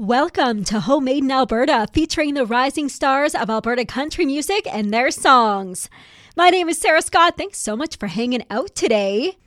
Welcome to Homemade in Alberta, featuring the rising stars of Alberta country music and their songs. My name is Sarah Scott. Thanks so much for hanging out today.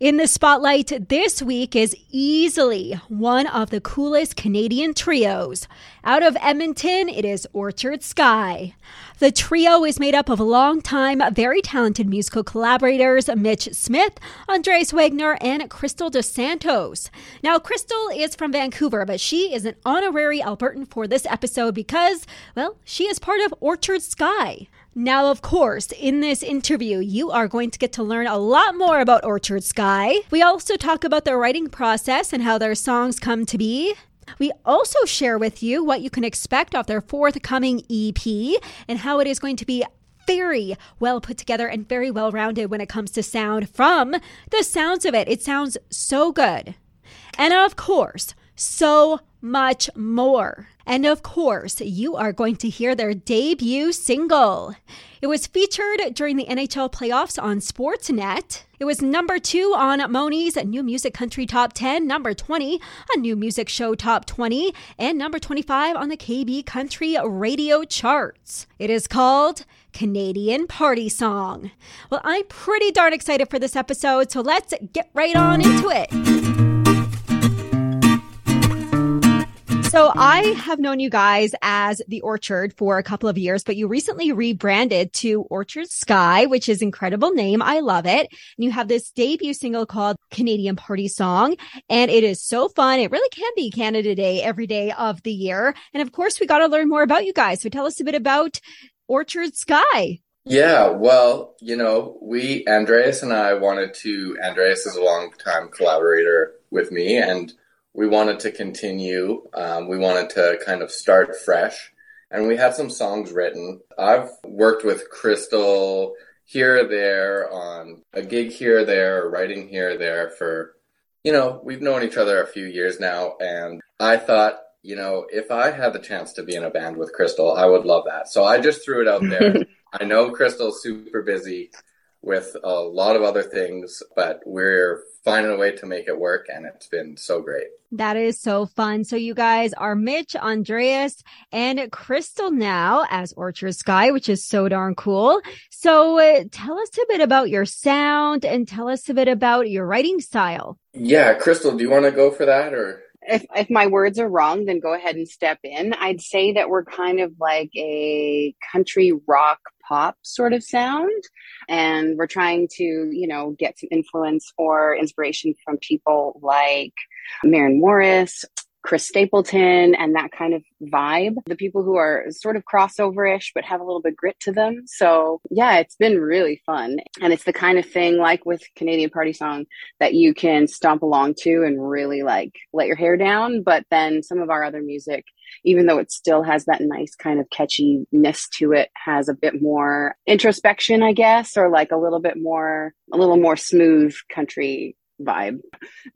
In the spotlight this week is easily one of the coolest Canadian trios. Out of Edmonton, it is Orchard Sky. The trio is made up of longtime, very talented musical collaborators Mitch Smith, Andreas Wegener, and Krystle Dos Santos. Now, Krystle is from Vancouver, but she is an honorary Albertan for this episode because, well, she is part of Orchard Sky. Now, of course, in this interview, you are going to get to learn a lot more about Orchard Sky. We also talk about their writing process and how their songs come to be. We also share with you what you can expect of their forthcoming EP and how it is going to be very well put together and very well rounded when it comes to sound from the sounds of it. It sounds so good. And of course, so much more. And of course, you are going to hear their debut single. It was featured during the NHL playoffs on Sportsnet. It was number two on Moni's New Music Country Top 10, number 20 on New Music Show Top 20, and number 25 on the KB Country Radio charts. It is called Canadian Party Song. Well, I'm pretty darn excited for this episode, so let's get right on into it. So I have known you guys as the Orchard for a couple of years, but you recently rebranded to Orchard Sky, which is incredible name. I love it. And you have this debut single called Canadian Party Song, and it is so fun. It really can be Canada Day every day of the year. And of course, we got to learn more about you guys. So tell us a bit about Orchard Sky. Yeah, well, you know, we, Andreas and I wanted to, Andreas is a long time collaborator with me and we wanted to continue. Um, we wanted to kind of start fresh. And we had some songs written. I've worked with Krystle here or there on a gig here or there, or writing here or there for, you know, we've known each other a few years now. And I thought, you know, if I had the chance to be in a band with Krystle, I would love that. So I just threw it out there. I know Krystle's super busy with a lot of other things, but we're finding a way to make it work and it's been so great. That is so fun. So you guys are Mitch, Andreas, and Krystle now as Orchard Sky, which is so darn cool. So uh, tell us a bit about your sound and tell us a bit about your writing style. Yeah, Krystle, do you want to go for that or? If, if my words are wrong, then go ahead and step in. I'd say that we're kind of like a country rock pop sort of sound. And we're trying to, you know, get some influence or inspiration from people like Maren Morris, Chris Stapleton and that kind of vibe. The people who are sort of crossover-ish but have a little bit grit to them. So yeah, it's been really fun. And it's the kind of thing like with Canadian Party Song that you can stomp along to and really like let your hair down. But then some of our other music, even though it still has that nice kind of catchiness to it, has a bit more introspection, I guess, or like a little bit more, a little more smooth country vibe.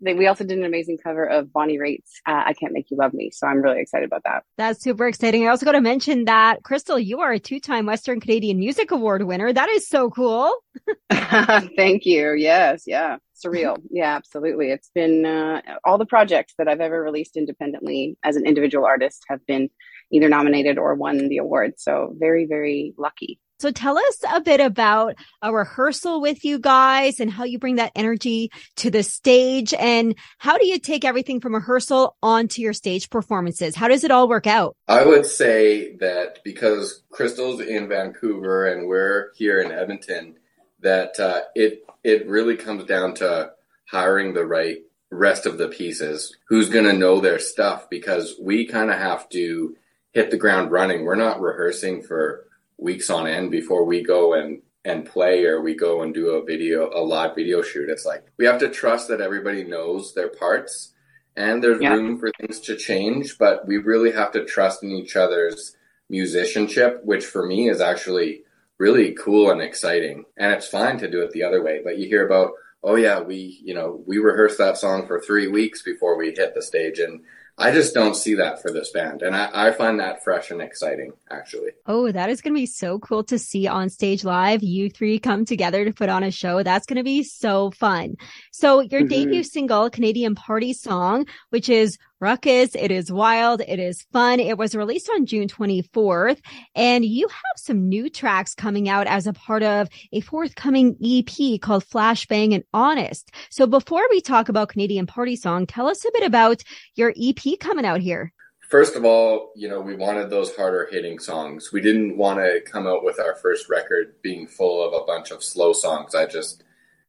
We also did an amazing cover of Bonnie Raitt's uh, "I Can't Make You Love Me," so I'm really excited about that. That's super exciting. I also got to mention that Krystle, you are a two-time Western Canadian Music Award winner. That is so cool. Thank you. Yes, yeah, surreal. Yeah, absolutely. It's been uh, all the projects that I've ever released independently as an individual artist have been either nominated or won the award. So very, very lucky. So tell us a bit about a rehearsal with you guys and how you bring that energy to the stage and how do you take everything from rehearsal onto your stage performances? How does it all work out? I would say that because Krystle's in Vancouver and we're here in Edmonton, that uh, it it really comes down to hiring the right rest of the pieces. Who's going to know their stuff because we kind of have to hit the ground running. We're not rehearsing for weeks on end before we go and and play or we go and do a video a live video shoot it's like we have to trust that everybody knows their parts and there's yeah. room for things to change but we really have to trust in each other's musicianship which for me is actually really cool and exciting and it's fine to do it the other way but you hear about oh yeah we you know we rehearsed that song for three weeks before we hit the stage and I just don't see that for this band. And I, I, find that fresh and exciting, actually. Oh, that is going to be so cool to see on stage live. You three come together to put on a show. That's going to be so fun. So your mm-hmm. debut single, Canadian Party Song, which is ruckus. It is wild. It is fun. It was released on June 24th and you have some new tracks coming out as a part of a forthcoming EP called Flashbang and Honest. So before we talk about Canadian Party Song, tell us a bit about your EP coming out here. First of all, you know, we wanted those harder hitting songs. We didn't want to come out with our first record being full of a bunch of slow songs. I just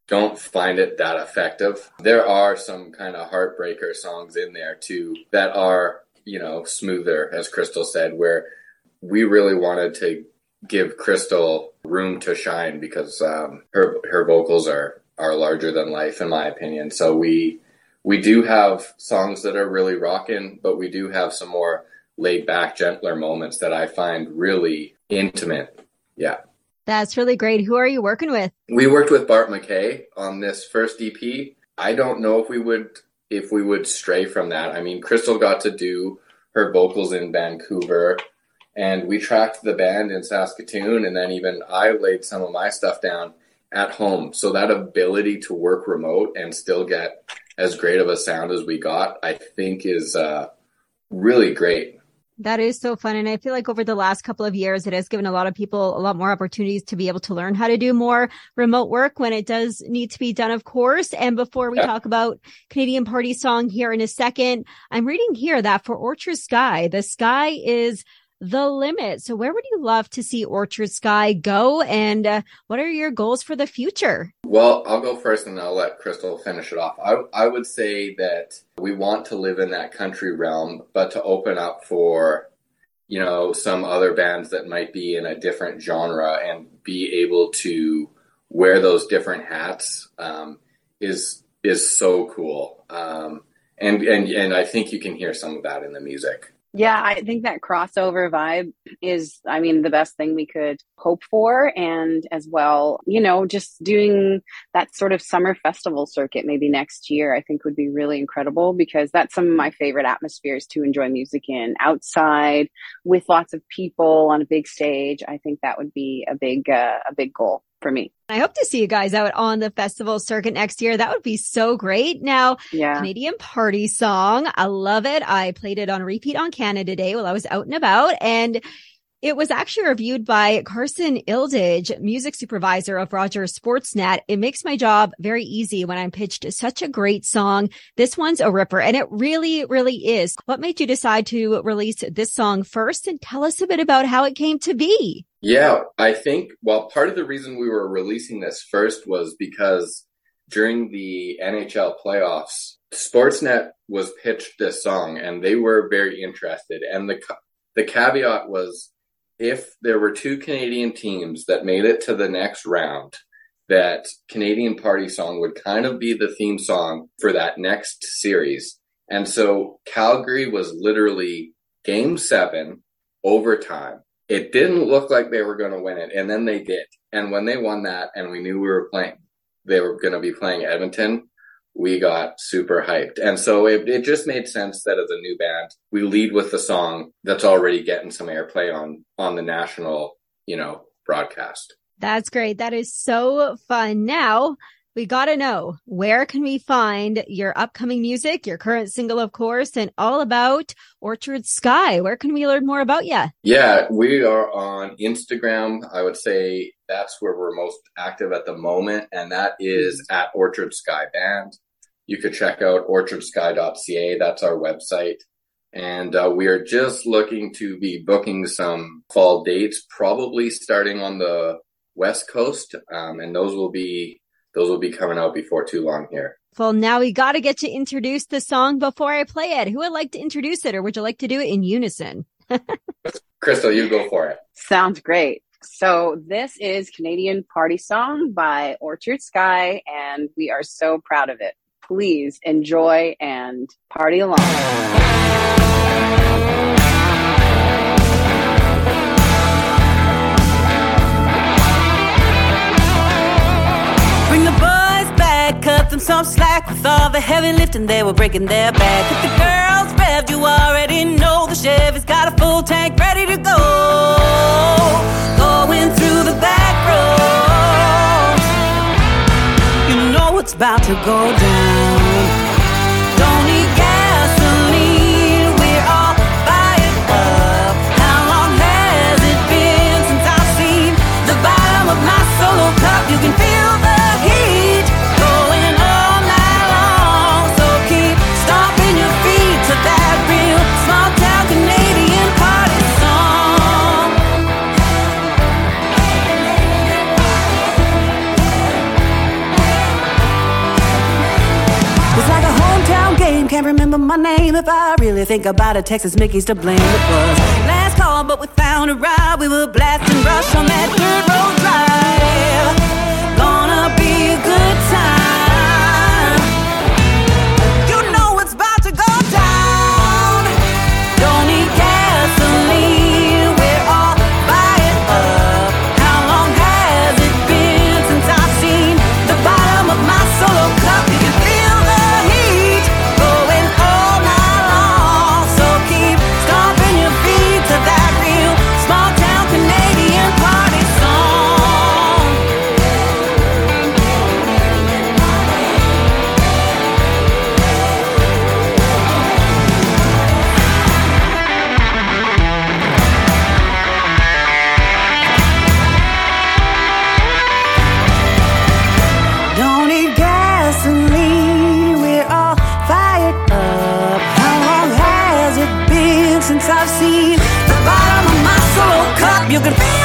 don't find it that effective. There are some kind of heartbreaker songs in there too that are, you know, smoother, as Krystle said, where we really wanted to give Krystle room to shine because um, her her vocals are are larger than life, in my opinion. So we we do have songs that are really rocking, but we do have some more laid back, gentler moments that I find really intimate. Yeah. That's really great. Who are you working with? We worked with Bart McKay on this first EP. I don't know if we would if we would stray from that. I mean, Krystle got to do her vocals in Vancouver and we tracked the band in Saskatoon and then even I laid some of my stuff down at home. So that ability to work remote and still get as great of a sound as we got, I think is uh, really great. That is so fun. And I feel like over the last couple of years, it has given a lot of people a lot more opportunities to be able to learn how to do more remote work when it does need to be done, of course. And before we yeah. talk about Canadian Party Song here in a second, I'm reading here that for Orchard Sky, the sky is the limit. So where would you love to see Orchard Sky go? And uh, what are your goals for the future? Well, I'll go first and I'll let Krystle finish it off. I, I would say that we want to live in that country realm, but to open up for, you know, some other bands that might be in a different genre and be able to wear those different hats um, is is so cool. Um, and, and and I think you can hear some of that in the music. Yeah, I think that crossover vibe is, I mean, the best thing we could hope for. And as well, you know, just doing that sort of summer festival circuit maybe next year, I think would be really incredible because that's some of my favorite atmospheres to enjoy music in outside with lots of people on a big stage. I think that would be a big, uh, a big goal for me. I hope to see you guys out on the festival circuit next year. That would be so great. Now, yeah. Canadian party song. I love it. I played it on repeat on Canada Day while I was out and about and it was actually reviewed by Carson Ildage, music supervisor of Rogers Sportsnet. It makes my job very easy when I'm pitched such a great song. This one's a ripper and it really, really is. What made you decide to release this song first and tell us a bit about how it came to be? Yeah, I think, well, part of the reason we were releasing this first was because during the NHL playoffs, Sportsnet was pitched this song and they were very interested. And the, the caveat was if there were two Canadian teams that made it to the next round, that Canadian Party Song would kind of be the theme song for that next series. And so Calgary was literally game seven, overtime. It didn't look like they were going to win it, and then they did. And when they won that, and we knew we were playing, they were going to be playing Edmonton, we got super hyped. And so it, it just made sense that as a new band, we lead with the song that's already getting some airplay on, on the national, you know, broadcast. That's great. That is so fun. Now, we got to know where can we find your upcoming music, your current single, of course, and all about Orchard Sky. Where can we learn more about you? Yeah, we are on Instagram. I would say that's where we're most active at the moment, and that is at Orchard Sky Band. You could check out orchardsky.ca. That's our website. And uh, we are just looking to be booking some fall dates, probably starting on the West Coast. Um, and those will be those will be coming out before too long here. Well, now we got to get to introduce the song before I play it. Who would like to introduce it, or would you like to do it in unison? Krystle, you go for it. Sounds great. So, this is Canadian Party Song by Orchard Sky, and we are so proud of it. Please enjoy and party along. them some slack with all the heavy lifting they were breaking their back. If the girls revved, you already know the Chevy's got a full tank ready to go. Going through the back road, you know what's about to go down. Don't need gasoline, we're all fired up. How long has it been since I've seen the bottom of my solo cup? You can feel name. If I really think about it, Texas Mickey's to blame. It was last call, but we found a ride. We were blasting rush on that dirt road I've seen. The bottom of my soul cup, you can.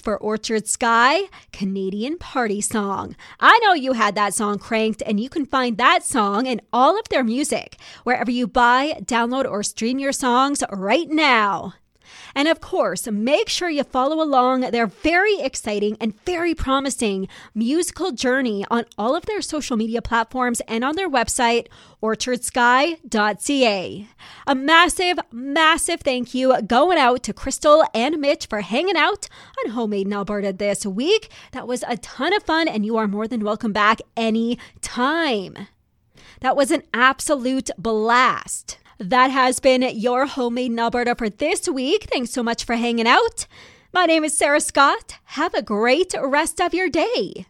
For Orchard Sky, Canadian Party Song. I know you had that song cranked, and you can find that song and all of their music wherever you buy, download, or stream your songs right now. And of course, make sure you follow along their very exciting and very promising musical journey on all of their social media platforms and on their website, orchardsky.ca. A massive, massive thank you going out to Krystle and Mitch for hanging out on Homemade in Alberta this week. That was a ton of fun, and you are more than welcome back any time. That was an absolute blast. That has been your Homemade Alberta for this week. Thanks so much for hanging out. My name is Sarah Scott. Have a great rest of your day.